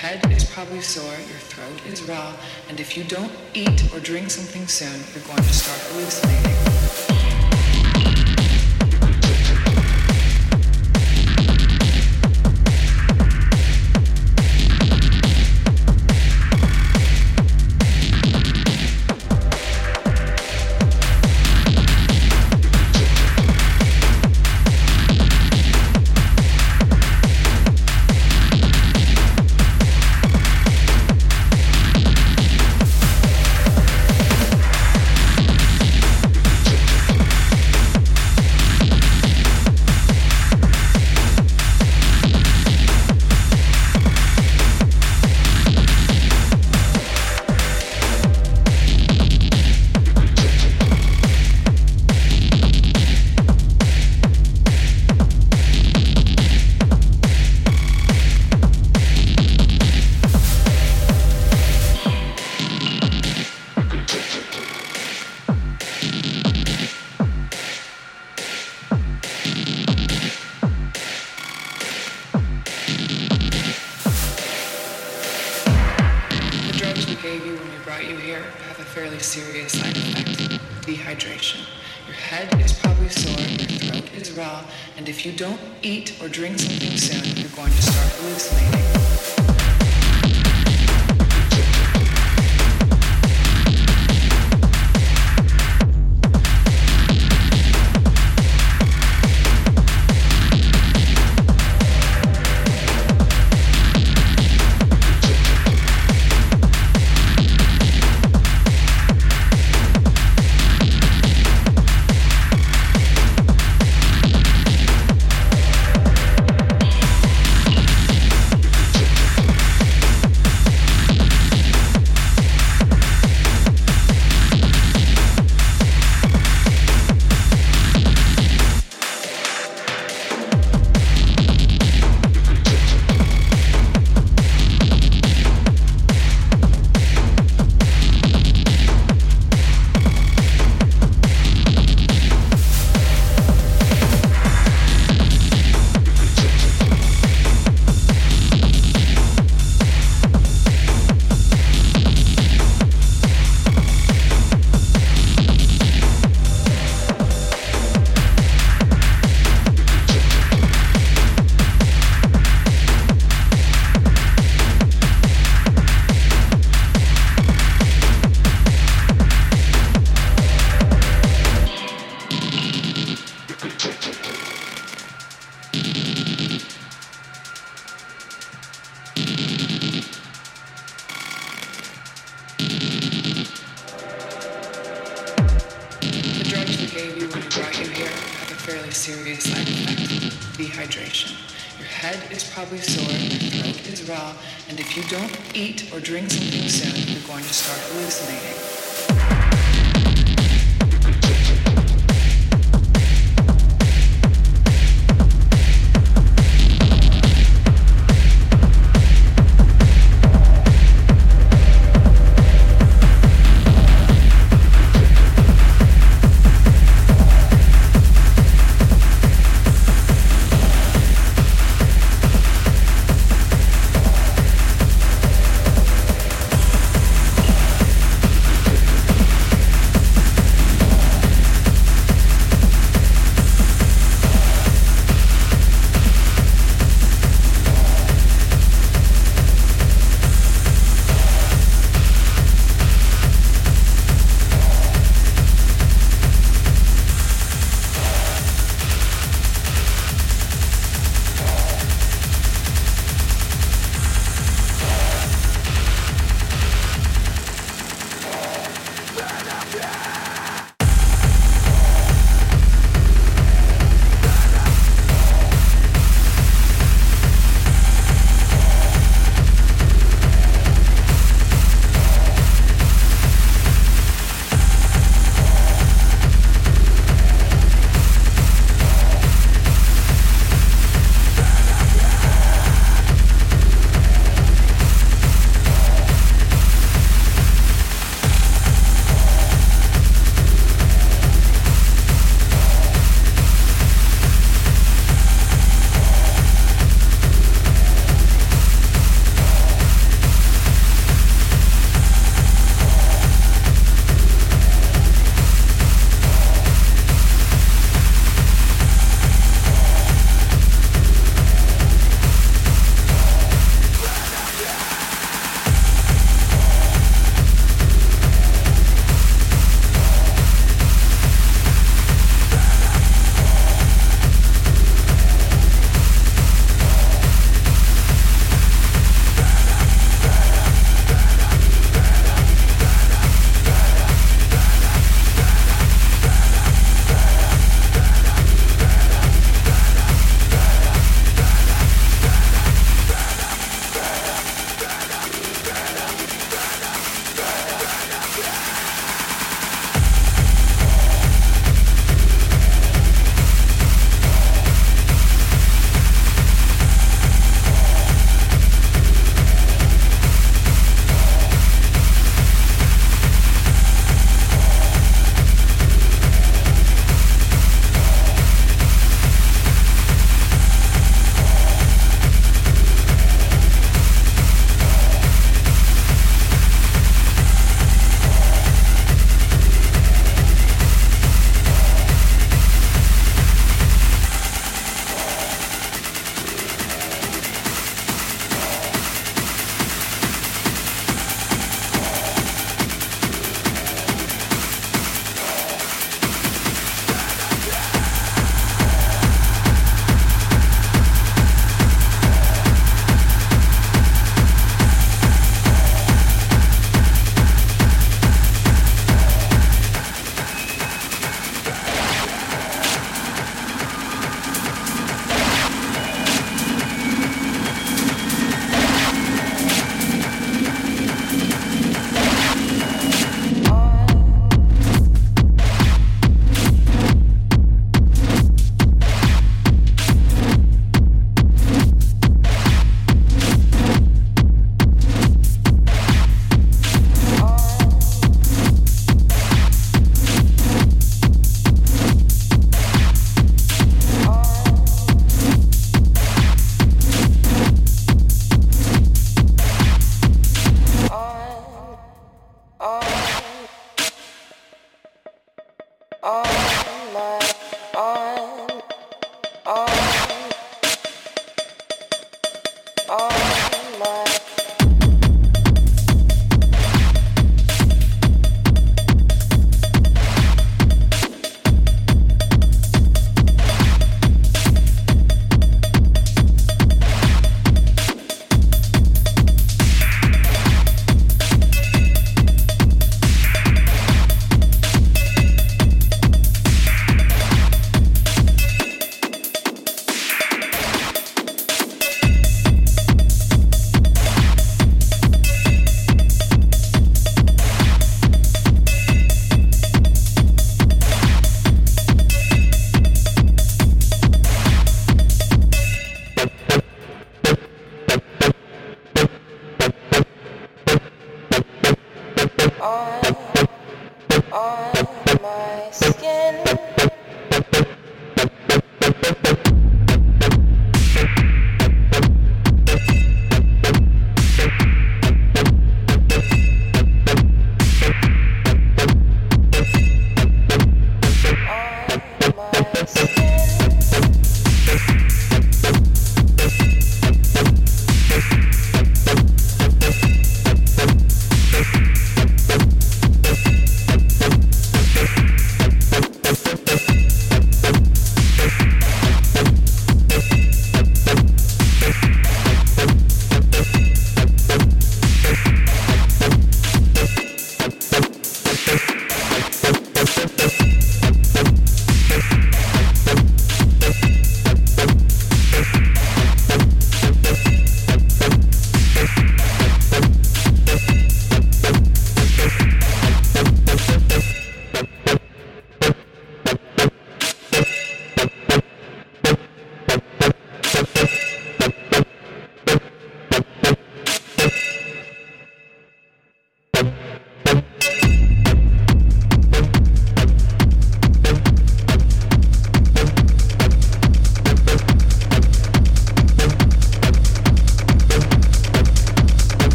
head is probably sore, your throat is raw, and if you don't eat or drink something soon, you're going to start hallucinating.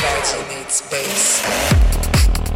Virgin Meets Bass.